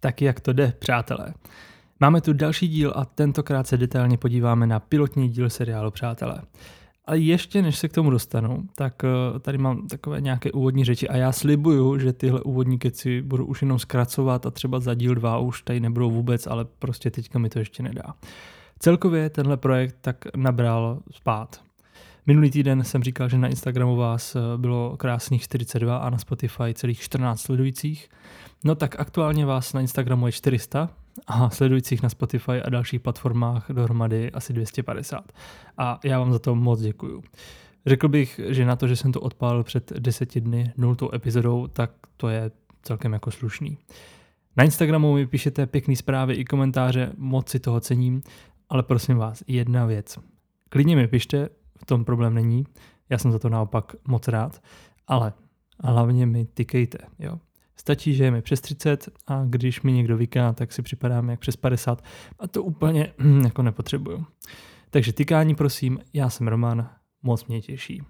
Tak jak to jde, přátelé? Máme tu další díl a tentokrát se detailně podíváme na pilotní díl seriálu Přátelé. Ale ještě než se k tomu dostanu, tak eh, tady mám takové nějaké úvodní řeči a já slibuju, že tyhle úvodní keci budu už jenom zkracovat a třeba za díl dva už tady nebudou vůbec, ale prostě teďka mi to ještě nedá. Celkově tenhle projekt tak nabral spát. Minulý týden jsem říkal, že na Instagramu vás eh, bylo krásných 42 a na Spotify celých 14 sledujících. No tak aktuálně vás na Instagramu je 400 a sledujících na Spotify a dalších platformách dohromady asi 250. A já vám za to moc děkuju. Řekl bych, že na to, že jsem to odpálil před deseti dny nultou epizodou, tak to je celkem jako slušný. Na Instagramu mi píšete pěkné zprávy i komentáře, moc si toho cením, ale prosím vás, jedna věc. Klidně mi pište, v tom problém není, já jsem za to naopak moc rád, ale hlavně mi tykejte, jo. Stačí, že je mi přes 30 a když mi někdo vyká, tak si připadám jak přes 50 a to úplně jako nepotřebuju. Takže tykání prosím, já jsem Roman, moc mě těší.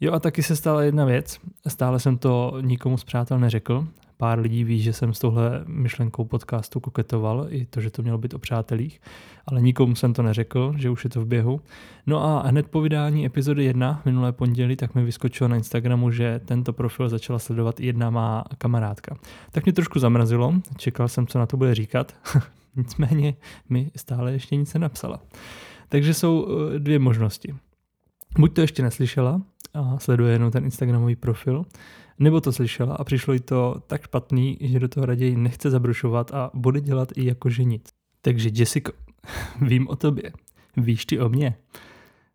Jo a taky se stala jedna věc, stále jsem to nikomu z přátel neřekl, pár lidí ví, že jsem s touhle myšlenkou podcastu koketoval, i to, že to mělo být o přátelích, ale nikomu jsem to neřekl, že už je to v běhu. No a hned po vydání epizody 1 minulé pondělí, tak mi vyskočilo na Instagramu, že tento profil začala sledovat jedna má kamarádka. Tak mě trošku zamrazilo, čekal jsem, co na to bude říkat, nicméně mi stále ještě nic nenapsala. Takže jsou eh, dvě možnosti. Buď to ještě neslyšela a sleduje jenom ten Instagramový profil, nebo to slyšela a přišlo jí to tak špatný, že do toho raději nechce zabrušovat a bude dělat i jako nic. Takže Jessica, vím o tobě, víš ty o mě.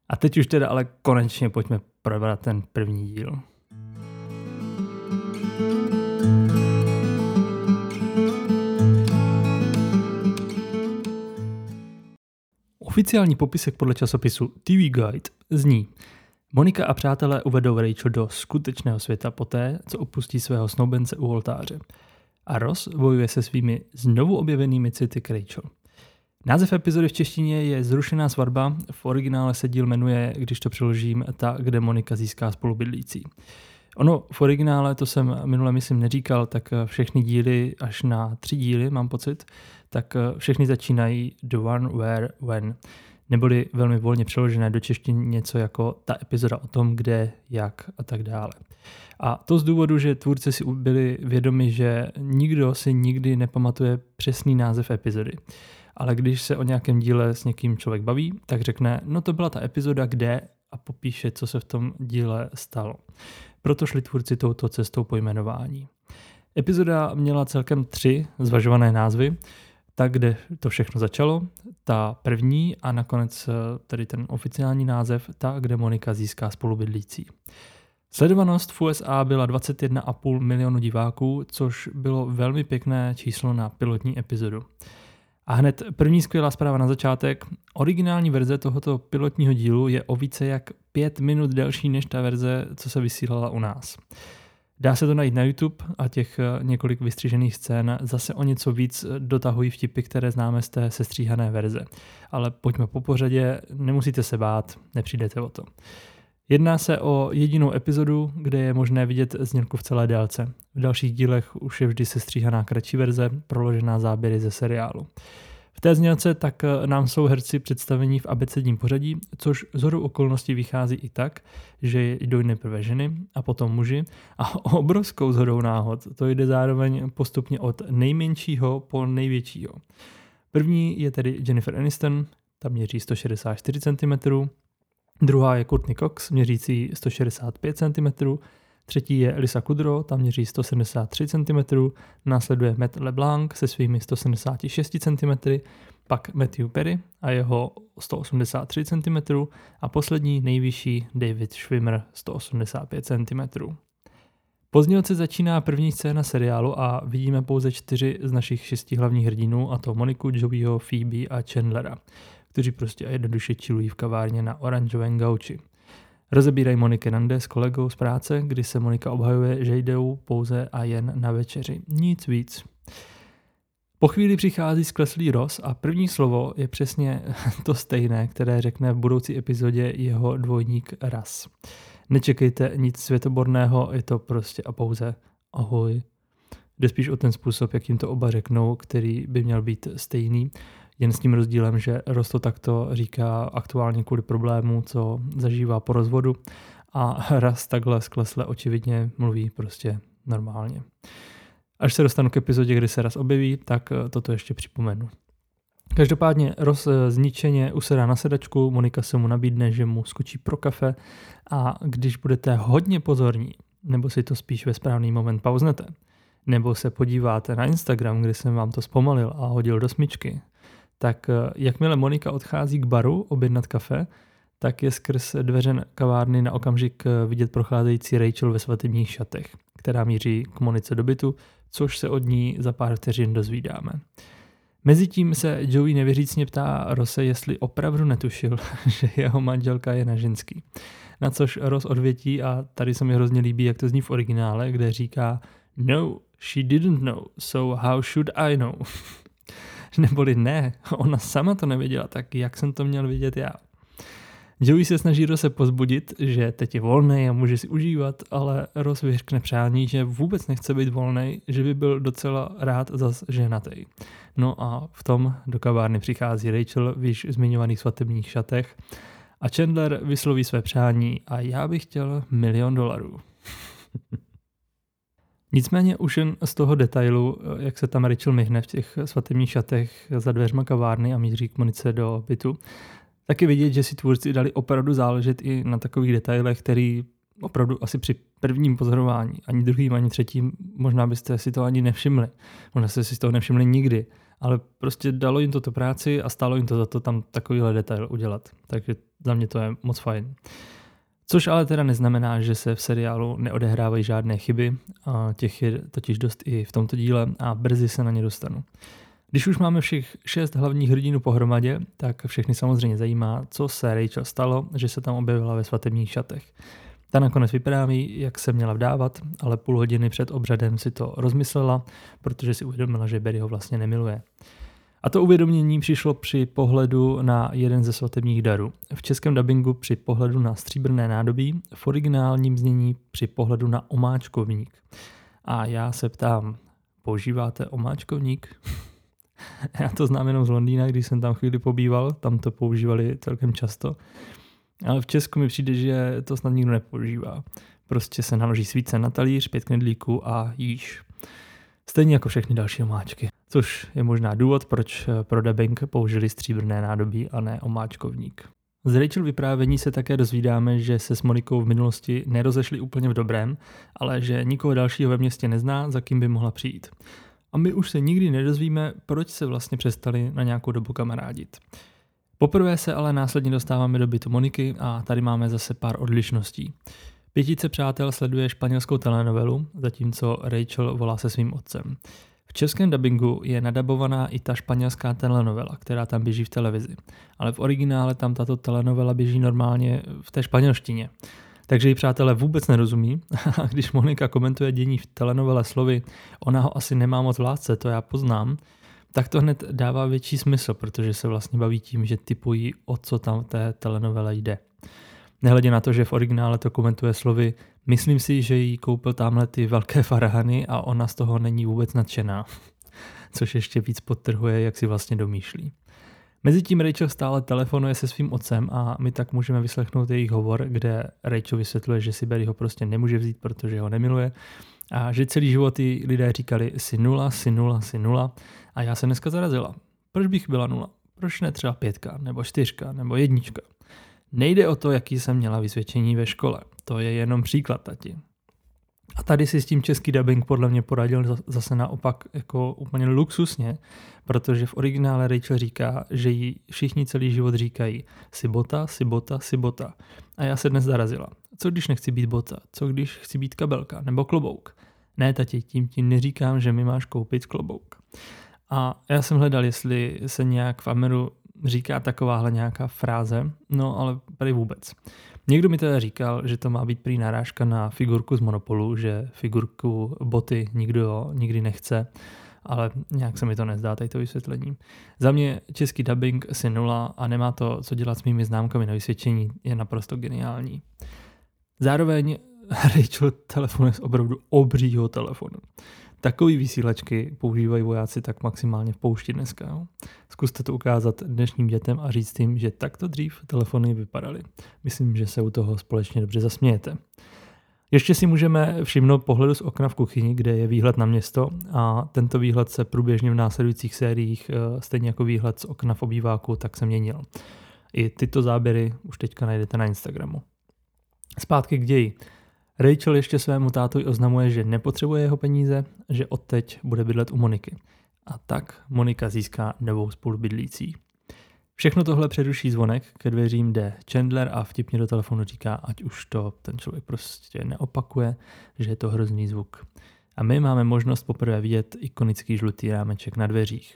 A teď už teda ale konečně pojďme probrat ten první díl. Oficiální popisek podle časopisu TV Guide zní Monika a přátelé uvedou Rachel do skutečného světa poté, co opustí svého snoubence u oltáře. A Ross bojuje se svými znovu objevenými city k Rachel. Název epizody v češtině je Zrušená svatba, v originále se díl jmenuje, když to přeložím, ta, kde Monika získá spolubydlící. Ono v originále, to jsem minule myslím neříkal, tak všechny díly, až na tři díly mám pocit, tak všechny začínají The One Where When neboli velmi volně přeložené do češtiny něco jako ta epizoda o tom, kde, jak a tak dále. A to z důvodu, že tvůrci si byli vědomi, že nikdo si nikdy nepamatuje přesný název epizody. Ale když se o nějakém díle s někým člověk baví, tak řekne, no to byla ta epizoda, kde a popíše, co se v tom díle stalo. Proto šli tvůrci touto cestou pojmenování. Epizoda měla celkem tři zvažované názvy, tak, kde to všechno začalo, ta první a nakonec eh, tedy ten oficiální název, ta, kde Monika získá spolubydlící. Sledovanost v USA byla 21,5 milionu diváků, což bylo velmi pěkné číslo na pilotní epizodu. A hned první skvělá zpráva na začátek. Originální verze tohoto pilotního dílu je o více jak pět minut delší než ta verze, co se vysílala u nás. Dá se to najít na YouTube a těch eh, několik vystřižených scén zase o něco víc eh, dotahují vtipy, které známe z té sestříhané verze. Ale pojďme po pořadě, nemusíte se bát, nepřijdete o to. Jedná se o jedinou epizodu, kde je možné vidět znělku v celé délce. V dalších dílech už je vždy sestříhaná kratší verze, proložená záběry ze seriálu. Té znělce tak eh, nám jsou herci představení v abecedním pořadí, což z hodou okolností vychází i tak, že jdou nejprve ženy a potom muži. A obrovskou zhodou náhod to jde zároveň postupně od nejmenšího po největšího. První je tedy Jennifer Aniston, ta měří 164 cm, druhá je Courtney Cox, měřící 165 cm, Třetí je Elisa Kudrow, tam měří 173 cm, následuje Matt LeBlanc se svými 176 cm, pak Matthew Perry a jeho 183 cm a poslední nejvyšší David Schwimmer 185 cm. Pozdě začíná první scéna seriálu a vidíme pouze čtyři z našich šesti hlavních hrdinů, a to Moniku, Joeyho, Phoebe a Chandlera, kteří prostě jednoduše čilují v kavárně na oranžovém gauči. Rozebírají Moniky Nande s kolegou z práce, kdy se Monika obhajuje, že jdou pouze a jen na večeři. Nic víc. Po chvíli přichází skleslý Ross a první slovo je přesně to stejné, které řekne v budoucí epizodě jeho dvojník Ras. Nečekejte nic světoborného, je to prostě a pouze ahoj. Jde spíš o ten způsob, jak jim to oba řeknou, který by měl být stejný, jen s tím rozdílem, že Ross to takto říká aktuálně kvůli problému, co zažívá po rozvodu a raz takhle sklesle očividně mluví prostě normálně. Až se dostanu k epizodě, kdy se raz objeví, tak eh, toto ještě připomenu. Každopádně Ross eh, zničeně usedá na sedačku, Monika se mu nabídne, že mu skočí pro kafe a když budete hodně pozorní, nebo si to spíš ve správný moment pauznete, nebo se podíváte na Instagram, kde jsem vám to zpomalil a hodil do smyčky, tak eh, jakmile Monika odchází k baru objednat kafe, tak je skrz dveře kavárny na okamžik eh, vidět procházející Rachel ve svatebních šatech, která míří k Monice do bytu, což se od ní za pár vteřin dozvídáme. Mezitím se Joey nevěřícně ptá Rose, jestli opravdu netušil, že jeho manželka je na ženský. Na což Ross odvětí a tady se mi hrozně líbí, jak to zní v originále, kde říká No, she didn't know, so how should I know? Neboli ne, ona sama to nevěděla, tak jak jsem to měl vidět já? Joey se snaží Rose pozbudit, že teď je volný a může si užívat, ale Ross vyřkne přání, že vůbec nechce být volný, že by byl docela rád zas ženatý. No a v tom do kavárny přichází Rachel v již zmiňovaných svatebních šatech a Chandler vysloví své přání a já bych chtěl milion dolarů. Nicméně už jen z toho detailu, jak se tam Rachel myhne v těch svatebních šatech za dveřma kavárny a míří k Monice do bytu, taky vidět, že si tvůrci dali opravdu záležet i na takových detailech, který opravdu asi při prvním pozorování, ani druhým, ani třetím, možná byste si to ani nevšimli. Možná jste si toho nevšimli nikdy, ale prostě dalo jim to tu práci a stálo jim to za to tam takovýhle detail udělat. Takže za mě to je moc fajn. Což ale teda neznamená, že se v seriálu neodehrávají žádné chyby, a těch je totiž dost i v tomto díle a brzy se na ně dostanu. Když už máme všech šest hlavních hrdinů pohromadě, tak všechny samozřejmě zajímá, co se Rachel stalo, že se tam objevila ve svatebních šatech. Ta nakonec vypráví, jak se měla vdávat, ale půl hodiny před obřadem si to rozmyslela, protože si uvědomila, že Barry ho vlastně nemiluje. A to uvědomění přišlo při pohledu na jeden ze svatebních darů. V českém dabingu při pohledu na stříbrné nádobí, v originálním znění při pohledu na omáčkovník. A já se ptám, používáte omáčkovník? Já to znám jenom z Londýna, když jsem tam chvíli pobýval, tam to používali celkem často. Ale v Česku mi přijde, že to snad nikdo nepoužívá. Prostě se naloží svíce na talíř, pět knedlíků a jíš. Stejně jako všechny další omáčky. Což je možná důvod, proč pro dubbing použili stříbrné nádobí a ne omáčkovník. Z Rachel vyprávění se také dozvídáme, že se s Monikou v minulosti nerozešli úplně v dobrém, ale že nikoho dalšího ve městě nezná, za kým by mohla přijít a my už se nikdy nedozvíme, proč se vlastně přestali na nějakou dobu kamarádit. Poprvé se ale následně dostáváme do bytu Moniky a tady máme zase pár odlišností. Pětice přátel sleduje španělskou telenovelu, zatímco Rachel volá se svým otcem. V českém dubbingu je nadabovaná i ta španělská telenovela, která tam běží v televizi, ale v originále tam tato telenovela běží normálně v té španělštině. Takže ji přátelé vůbec nerozumí. A když Monika komentuje dění v telenovele slovy, ona ho asi nemá moc vládce, to já poznám, tak to hned dává větší smysl, protože se vlastně baví tím, že typují, o co tam v té telenovele jde. Nehledě na to, že v originále to komentuje slovy, myslím si, že jí koupil tamhle ty velké farahany a ona z toho není vůbec nadšená. Což ještě víc podtrhuje, jak si vlastně domýšlí. Mezitím Rachel stále telefonuje se svým otcem a my tak můžeme vyslechnout jejich hovor, kde Rachel vysvětluje, že si Barry ho prostě nemůže vzít, protože ho nemiluje a že celý život ty lidé říkali si nula, si nula, si nula a já se dneska zarazila. Proč bych byla nula? Proč ne třeba pětka, nebo čtyřka, nebo jednička? Nejde o to, jaký jsem měla vysvědčení ve škole. To je jenom příklad, tati. A tady si s tím český dubbing podle mě poradil zase naopak jako úplně luxusně, protože v originále Rachel říká, že jí všichni celý život říkají si bota, si bota, si bota. A já se dnes zarazila. Co když nechci být bota? Co když chci být kabelka nebo klobouk? Ne, tati, tím ti neříkám, že mi máš koupit klobouk. A já jsem hledal, jestli se nějak v Ameru říká takováhle nějaká fráze, no ale tady vůbec. Někdo mi teda říkal, že to má být prý narážka na figurku z Monopolu, že figurku boty nikdo nikdy nechce, ale nějak se mi to nezdá, tady to vysvětlení. Za mě český dubbing si nula a nemá to, co dělat s mými známkami na vysvětlení, je naprosto geniální. Zároveň Rachel telefonuje z opravdu obřího telefonu. Takový vysílačky používají vojáci tak maximálně v poušti dneska. Jo. Zkuste to ukázat dnešním dětem a říct jim, že takto dřív telefony vypadaly. Myslím, že se u toho společně dobře zasmějete. Ještě si můžeme všimnout pohledu z okna v kuchyni, kde je výhled na město a tento výhled se průběžně v následujících sériích, eh, stejně jako výhled z okna v obýváku, tak se měnil. I tyto záběry už teďka najdete na Instagramu. Zpátky k ději. Rachel ještě svému tátovi oznamuje, že nepotřebuje jeho peníze, že odteď bude bydlet u Moniky. A tak Monika získá novou spolubydlící. Všechno tohle přeruší zvonek, ke dveřím jde Chandler a vtipně do telefonu říká, ať už to ten člověk prostě neopakuje, že je to hrozný zvuk. A my máme možnost poprvé vidět ikonický žlutý rámeček na dveřích.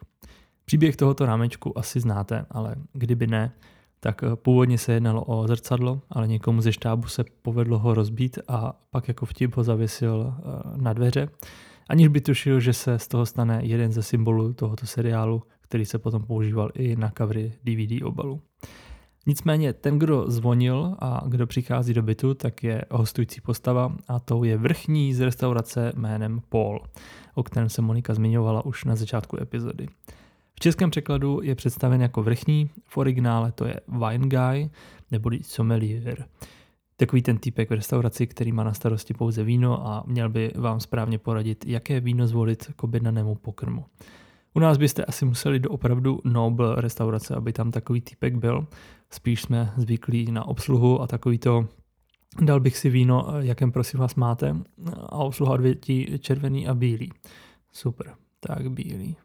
Příběh tohoto rámečku asi znáte, ale kdyby ne, tak eh, původně se jednalo o zrcadlo, ale někomu ze štábu se povedlo ho rozbít a pak jako vtip ho zavěsil eh, na dveře, aniž by tušil, že se z toho stane jeden ze symbolů tohoto seriálu, který se potom používal i na covery DVD obalu. Nicméně ten, kdo zvonil a kdo přichází do bytu, tak je hostující postava a to je vrchní z restaurace jménem Paul, o kterém se Monika zmiňovala už na začátku epizody. V českém překladu je představen jako vrchní, v originále to je wine guy nebo sommelier. Takový ten týpek v restauraci, který má na starosti pouze víno a měl by vám správně poradit, jaké víno zvolit k objednanému pokrmu. U nás byste asi museli do opravdu noble restaurace, aby tam takový týpek byl. Spíš jsme zvyklí na obsluhu a takový to dal bych si víno, jakém prosím vás máte a obsluha odvětí červený a bílý. Super, tak bílý.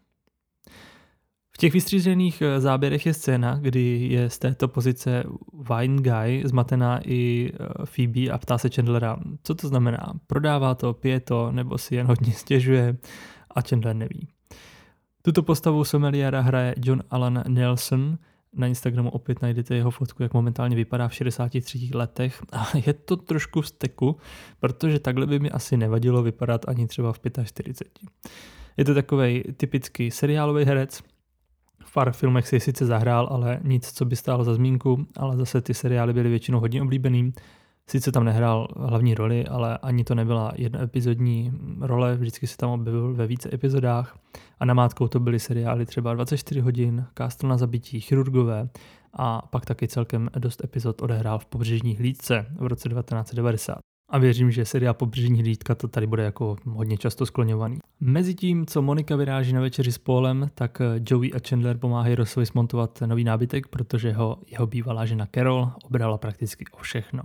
V těch vystřížených eh, záběrech je scéna, kdy je z této pozice Wine Guy zmatená i eh, Phoebe a ptá se Chandlera, co to znamená. Prodává to, pije to, nebo si jen hodně stěžuje a Chandler neví. Tuto postavu someliéra hraje John Alan Nelson. Na Instagramu opět najdete jeho fotku, jak momentálně vypadá v 63 letech. A je to trošku v steku, protože takhle by mi asi nevadilo vypadat ani třeba v 45. Je to takový typický seriálový herec, pár filmech si sice zahrál, ale nic, co by stálo za zmínku, ale zase ty seriály byly většinou hodně oblíbený. Sice tam nehrál hlavní roli, ale ani to nebyla jedna epizodní role, vždycky se tam objevil ve více epizodách. A namátkou to byly seriály třeba 24 hodin, Castle na zabití, Chirurgové a pak taky celkem dost epizod odehrál v pobřežní hlídce v roce 1990 a věřím, že seriál Pobřežní hlídka to tady bude jako hodně často skloňovaný. Mezitím, co Monika vyráží na večeři s Paulem, tak eh, Joey a Chandler pomáhají Rossovi smontovat nový nábytek, protože ho jeho bývalá žena Carol obrala prakticky o všechno.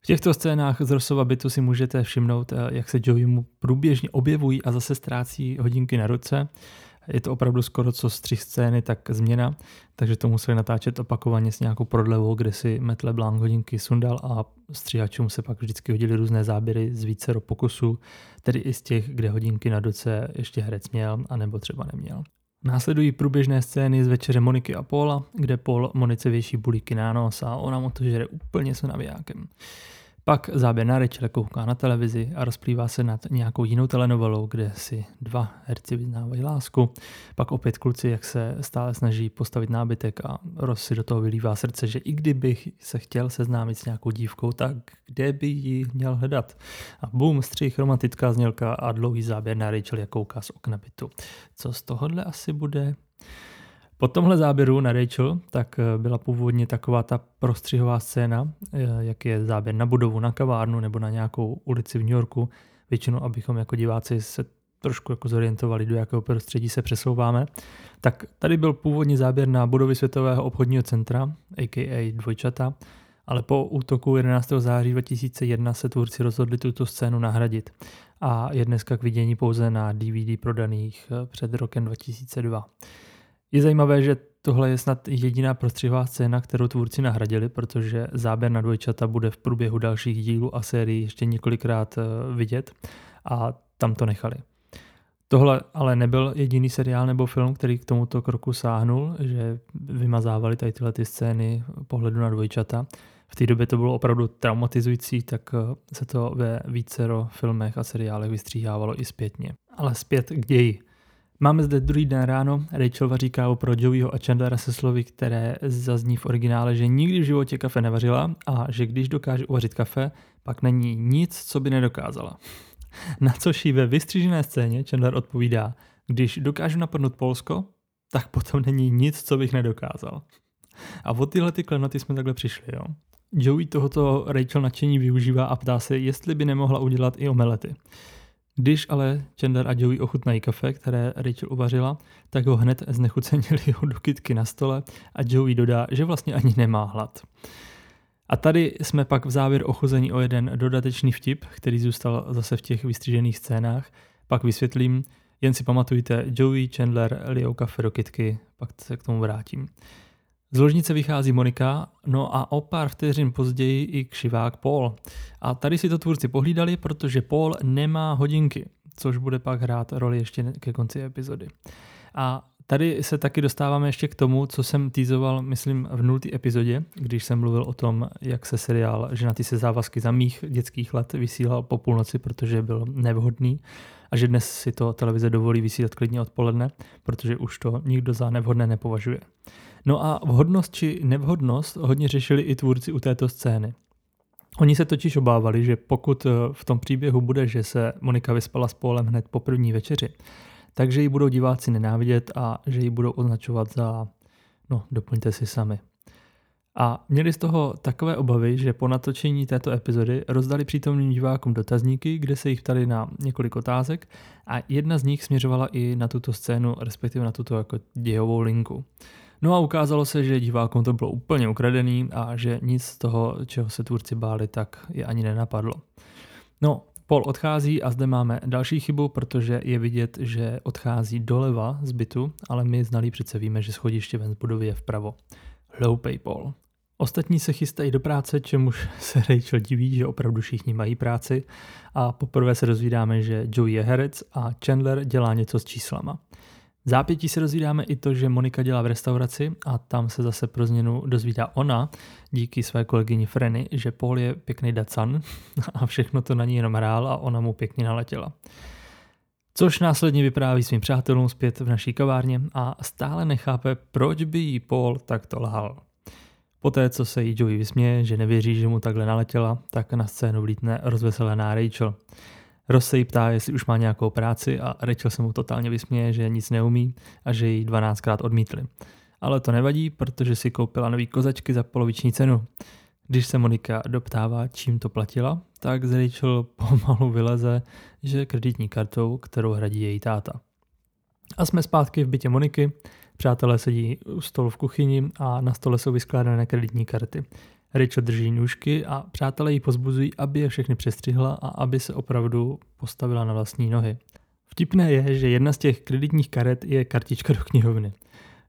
V těchto scénách z Rossova bytu si můžete všimnout, eh, jak se Joey mu průběžně objevují a zase ztrácí hodinky na ruce. Je to opravdu skoro co z tři scény, tak změna, takže to museli natáčet opakovaně s nějakou prodlevou, kde si Matt LeBlanc hodinky sundal a stříhačům se pak vždycky hodili různé záběry z více pokusů, tedy i z těch, kde hodinky na doce ještě herec měl, anebo třeba neměl. Následují průběžné scény z večeře Moniky a Paula, kde Paul Monice věší bulíky na nos a ona mu to žere úplně s navijákem. Pak záběr na Rachel kouká na televizi a rozplývá se nad nějakou jinou telenovelou, kde si dva herci vyznávají lásku. Pak opět kluci, jak se stále snaží postavit nábytek a Ross si do toho vylívá srdce, že i kdybych se chtěl seznámit s nějakou dívkou, tak kde by ji měl hledat? A boom, střih, romantická znělka a dlouhý záběr na Rachel, jak kouká z okna bytu. Co z tohohle asi bude? Po tomhle záběru na Rachel tak eh, byla původně taková ta prostřihová scéna, eh, jak je záběr na budovu, na kavárnu nebo na nějakou ulici v New Yorku. Většinou, abychom jako diváci se trošku jako zorientovali, do jakého prostředí se přesouváme. Tak tady byl původní záběr na budovy Světového obchodního centra, a.k.a. dvojčata, ale po útoku 11. září 2001 se tvůrci rozhodli tuto scénu nahradit a je dneska k vidění pouze na DVD prodaných eh, před rokem 2002. Je zajímavé, že tohle je snad jediná prostřihová scéna, kterou tvůrci nahradili, protože záběr na dvojčata bude v průběhu dalších dílů a sérií ještě několikrát eh, vidět a tam to nechali. Tohle ale nebyl jediný seriál nebo film, který k tomuto kroku sáhnul, že vymazávali tady tyhle ty scény pohledu na dvojčata. V té době to bylo opravdu traumatizující, tak eh, se to ve vícero filmech a seriálech vystříhávalo i zpětně. Ale zpět k ději. Máme zde druhý den ráno, Rachel vaří kávu pro Joeyho a Chandlera se slovy, které zazní v originále, že nikdy v životě kafe nevařila a že když dokáže uvařit kafe, pak není nic, co by nedokázala. Na což jí ve vystřížené scéně Chandler odpovídá, když dokážu napadnout Polsko, tak potom není nic, co bych nedokázal. A od tyhle ty klenoty jsme takhle přišli, jo. Joey tohoto Rachel nadšení využívá a ptá se, jestli by nemohla udělat i omelety. Když ale Chandler a Joey ochutnají kafe, které Rachel uvařila, tak ho hned znechucenili do kytky na stole a Joey dodá, že vlastně ani nemá hlad. A tady jsme pak v závěr ochuzení o jeden dodatečný vtip, který zůstal zase v těch vystřížených scénách. Pak vysvětlím, jen si pamatujte Joey, Chandler, Leo kafe do kytky, pak se k tomu vrátím. Z ložnice vychází Monika, no a o pár vteřin později i křivák Paul. A tady si to tvůrci pohlídali, protože Paul nemá hodinky, což bude pak hrát roli ještě ke konci epizody. A tady se taky dostáváme ještě k tomu, co jsem týzoval, myslím, v nultý epizodě, když jsem mluvil o tom, jak se seriál Ženatý se závazky za mých dětských let vysílal po půlnoci, protože byl nevhodný a že dnes si to televize dovolí vysílat klidně odpoledne, protože už to nikdo za nevhodné nepovažuje. No a vhodnost či nevhodnost hodně řešili i tvůrci u této scény. Oni se totiž obávali, že pokud eh, v tom příběhu bude, že se Monika vyspala s Polem hned po první večeři, takže ji budou diváci nenávidět a že ji budou označovat za, no doplňte si sami. A měli z toho takové obavy, že po natočení této epizody rozdali přítomným divákům dotazníky, kde se jich ptali na několik otázek a jedna z nich směřovala i na tuto scénu, respektive na tuto jako dějovou linku. No a ukázalo se, že divákům to bylo úplně ukradený a že nic z toho, čeho se tvůrci báli, tak je ani nenapadlo. No, Paul odchází a zde máme další chybu, protože je vidět, že odchází doleva z bytu, ale my znalí přece víme, že schodiště ven z budovy je vpravo. Hloupej Paul. Ostatní se chystají do práce, čemuž se Rachel diví, že opravdu všichni mají práci a poprvé se dozvídáme, že Joey je herec a Chandler dělá něco s číslama. Zápětí se dozvídáme i to, že Monika dělá v restauraci a tam se zase pro změnu dozvídá ona díky své kolegyni Freny, že Paul je pěkný dacan a všechno to na ní jenom hrál a ona mu pěkně naletěla. Což následně vypráví svým přátelům zpět v naší kavárně a stále nechápe, proč by jí Paul takto lhal. Poté, co se jí Joey vysměje, že nevěří, že mu takhle naletěla, tak na scénu vlítne rozveselená Rachel. Ross se jí ptá, jestli už má nějakou práci a Rachel se mu totálně vysměje, že nic neumí a že ji 12krát odmítli. Ale to nevadí, protože si koupila nový kozačky za poloviční cenu. Když se Monika doptává, čím to platila, tak z Rachel pomalu vyleze, že kreditní kartou, kterou hradí její táta. A jsme zpátky v bytě Moniky, přátelé sedí u stolu v kuchyni a na stole jsou vyskládané kreditní karty. Rachel drží nůžky a přátelé ji pozbuzují, aby je všechny přestřihla a aby se opravdu postavila na vlastní nohy. Vtipné je, že jedna z těch kreditních karet je kartička do knihovny,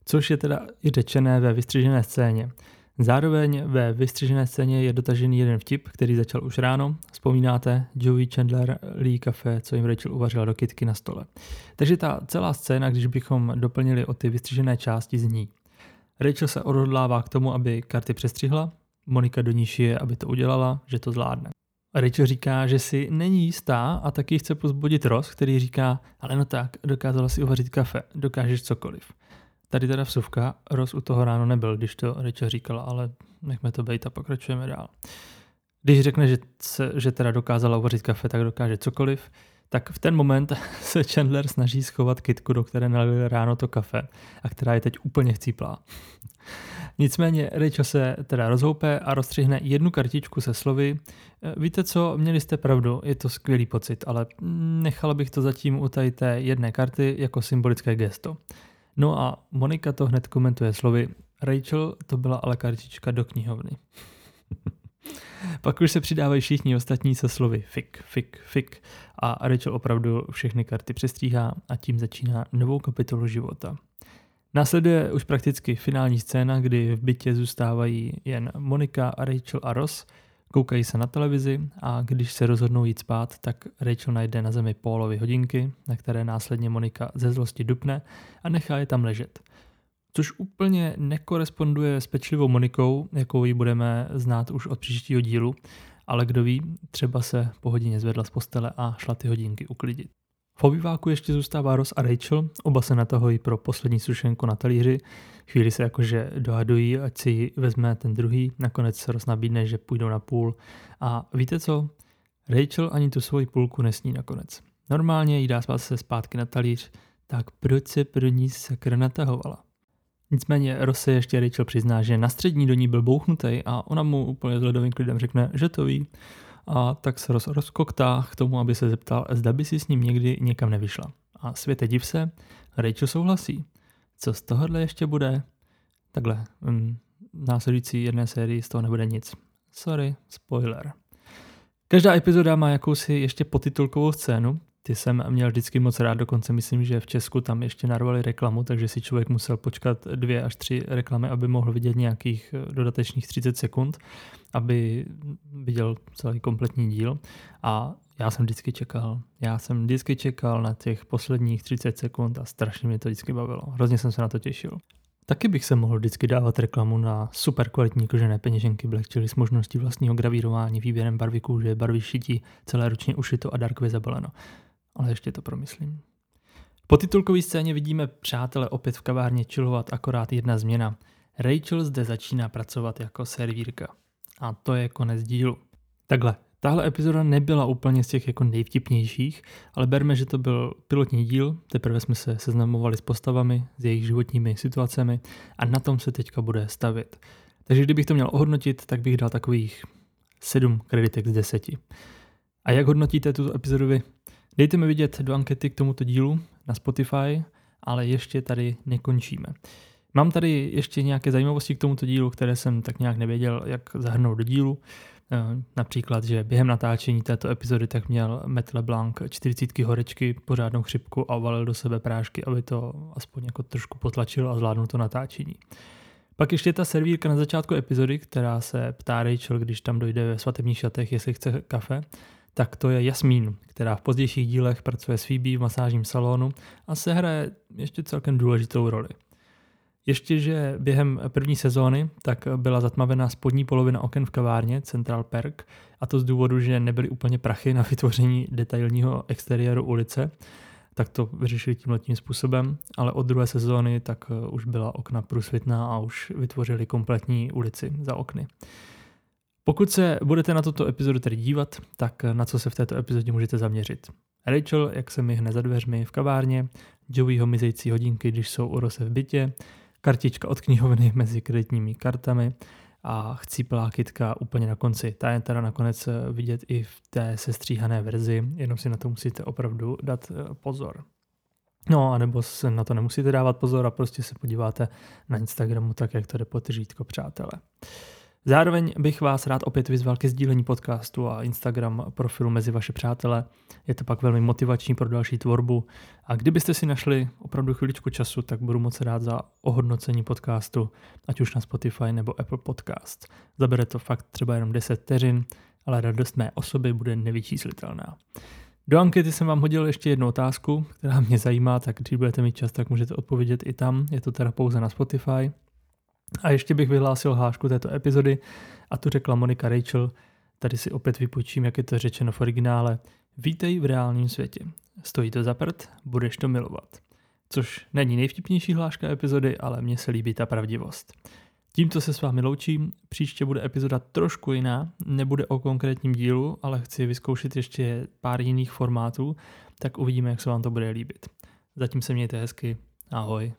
což je teda i řečené ve vystřižené scéně. Zároveň ve vystřižené scéně je dotažený jeden vtip, který začal už ráno. Vzpomínáte Joey Chandler Lee kafe, co jim Rachel uvařila do kitky na stole. Takže ta celá scéna, když bychom doplnili o ty vystřižené části, zní. Rachel se odhodlává k tomu, aby karty přestřihla, Monika do ní šije, aby to udělala, že to zvládne. Rachel říká, že si není jistá a taky chce pozbudit Ross, který říká, ale no tak, dokázala si uvařit kafe, dokážeš cokoliv. Tady teda vsuvka, Ross u toho ráno nebyl, když to Rachel říkala, ale nechme to být a pokračujeme dál. Když řekne, že, se, že teda dokázala uvařit kafe, tak dokáže cokoliv, tak v ten moment se Chandler snaží schovat kitku, do které nalil ráno to kafe a která je teď úplně chcíplá. Nicméně Rachel se teda rozhoupe a rozstřihne jednu kartičku se slovy e, Víte co, měli jste pravdu, je to skvělý pocit, ale nechala bych to zatím u tady té jedné karty jako symbolické gesto. No a Monika to hned komentuje slovy Rachel, to byla ale kartička do knihovny. Pak už se přidávají všichni ostatní se slovy fik, fik, fik a Rachel opravdu všechny karty přestříhá a tím začíná novou kapitolu života. Následuje už prakticky finální scéna, kdy v bytě zůstávají jen Monika, Rachel a Ross, koukají se na televizi a když se rozhodnou jít spát, tak Rachel najde na zemi Paulovy hodinky, na které následně Monika ze zlosti dupne a nechá je tam ležet. Což úplně nekoresponduje s pečlivou Monikou, jakou ji budeme znát už od příštího dílu, ale kdo ví, třeba se po hodině zvedla z postele a šla ty hodinky uklidit. V obýváku ještě zůstává Ross a Rachel, oba se natahují pro poslední sušenku na talíři. Chvíli se jakože dohadují, ať si vezme ten druhý. Nakonec se Ross nabídne, že půjdou na půl. A víte co? Rachel ani tu svoji půlku nesní nakonec. Normálně jí dá se zpátky na talíř, tak proč se pro ní sakra natahovala? Nicméně Ross se ještě Rachel přizná, že na střední do ní byl bouchnutý a ona mu úplně s ledovým klidem řekne, že to ví. A tak se Ross rozkoktá k tomu, aby se zeptal, zda by si s ním někdy někam nevyšla. A světe div se, Rachel souhlasí. Co z tohohle ještě bude? Takhle, mm, následující jedné sérii z toho nebude nic. Sorry, spoiler. Každá epizoda má jakousi ještě potitulkovou scénu, ty jsem měl vždycky moc rád, dokonce myslím, že v Česku tam ještě narvali reklamu, takže si člověk musel počkat dvě až tři reklamy, aby mohl vidět nějakých eh, dodatečných 30 sekund, aby viděl celý kompletní díl. A já jsem vždycky čekal. Já jsem vždycky čekal na těch posledních 30 sekund a strašně mě to vždycky bavilo. Hrozně jsem se na to těšil. Taky bych se mohl vždycky dávat reklamu na super kvalitní kožené peněženky Black Chili s možností vlastního gravírování, výběrem barvy kůže, barvy šití, celé ručně ušito a darkově zabaleno ale ještě to promyslím. Po titulkové scéně vidíme přátele opět v kavárně chillovat akorát jedna změna. Rachel zde začíná pracovat jako servírka. A to je konec dílu. Takhle, tahle epizoda nebyla úplně z těch jako nejvtipnějších, ale berme, že to byl pilotní díl, teprve jsme se seznamovali s postavami, s jejich životními situacemi a na tom se teďka bude stavit. Takže kdybych to měl ohodnotit, tak bych dal takových 7 kreditek z 10. A jak hodnotíte tuto epizodu vy? Dejte mi vidět do ankety k tomuto dílu na Spotify, ale ještě tady nekončíme. Mám tady ještě nějaké zajímavosti k tomuto dílu, které jsem tak nějak nevěděl, jak zahrnout do dílu. Eh, například, že během natáčení této epizody tak měl Matt LeBlanc 40 horečky, pořádnou chřipku a uvalil do sebe prášky, aby to aspoň jako trošku potlačilo a zvládnul to natáčení. Pak ještě ta servírka na začátku epizody, která se ptá Rachel, když tam dojde ve svatebních šatech, jestli chce kafe tak to je Jasmín, která v pozdějších dílech pracuje s Phoebe v masážním salonu a se hraje ještě celkem důležitou roli. Ještě, že během první sezóny tak byla zatmavená spodní polovina oken v kavárně Central Park a to z důvodu, že nebyly úplně prachy na vytvoření detailního exteriéru ulice, tak to vyřešili tímhletím způsobem, ale od druhé sezóny tak už byla okna průsvitná a už vytvořili kompletní ulici za okny. Pokud se budete na tuto epizodu tedy dívat, tak na co se v této epizodě můžete zaměřit. Rachel, jak se mi hne za dveřmi v kavárně, Joeyho mizející hodinky, když jsou u Rose v bytě, kartička od knihovny mezi kreditními kartami a chcíplá kytka úplně na konci. Ta je teda nakonec vidět i v té sestříhané verzi, jenom si na to musíte opravdu dát eh, pozor. No, anebo se na to nemusíte dávat pozor a prostě se podíváte na Instagramu tak, jak to jde pod přátelé. Zároveň bych vás rád opět vyzval ke sdílení podcastu a Instagram profilu mezi vaše přátele. Je to pak velmi motivační pro další tvorbu. A kdybyste si našli opravdu chviličku času, tak budu moc rád za ohodnocení podcastu, ať už na Spotify nebo Apple Podcast. Zabere to fakt třeba jenom 10 vteřin, ale radost mé osoby bude nevyčíslitelná. Do ankety jsem vám hodil ještě jednu otázku, která mě zajímá, tak když budete mít čas, tak můžete odpovědět i tam. Je to teda pouze na Spotify. A ještě bych vyhlásil hášku této epizody a tu řekla Monika Rachel, tady si opět vypočím, jak je to řečeno v originále. Vítej v reálném světě. Stojí to za prd, budeš to milovat. Což není nejvtipnější hláška epizody, ale mně se líbí ta pravdivost. Tímto se s vámi loučím, příště bude epizoda trošku jiná, nebude o konkrétním dílu, ale chci vyzkoušet ještě pár jiných formátů, tak uvidíme, jak se vám to bude líbit. Zatím se mějte hezky, ahoj.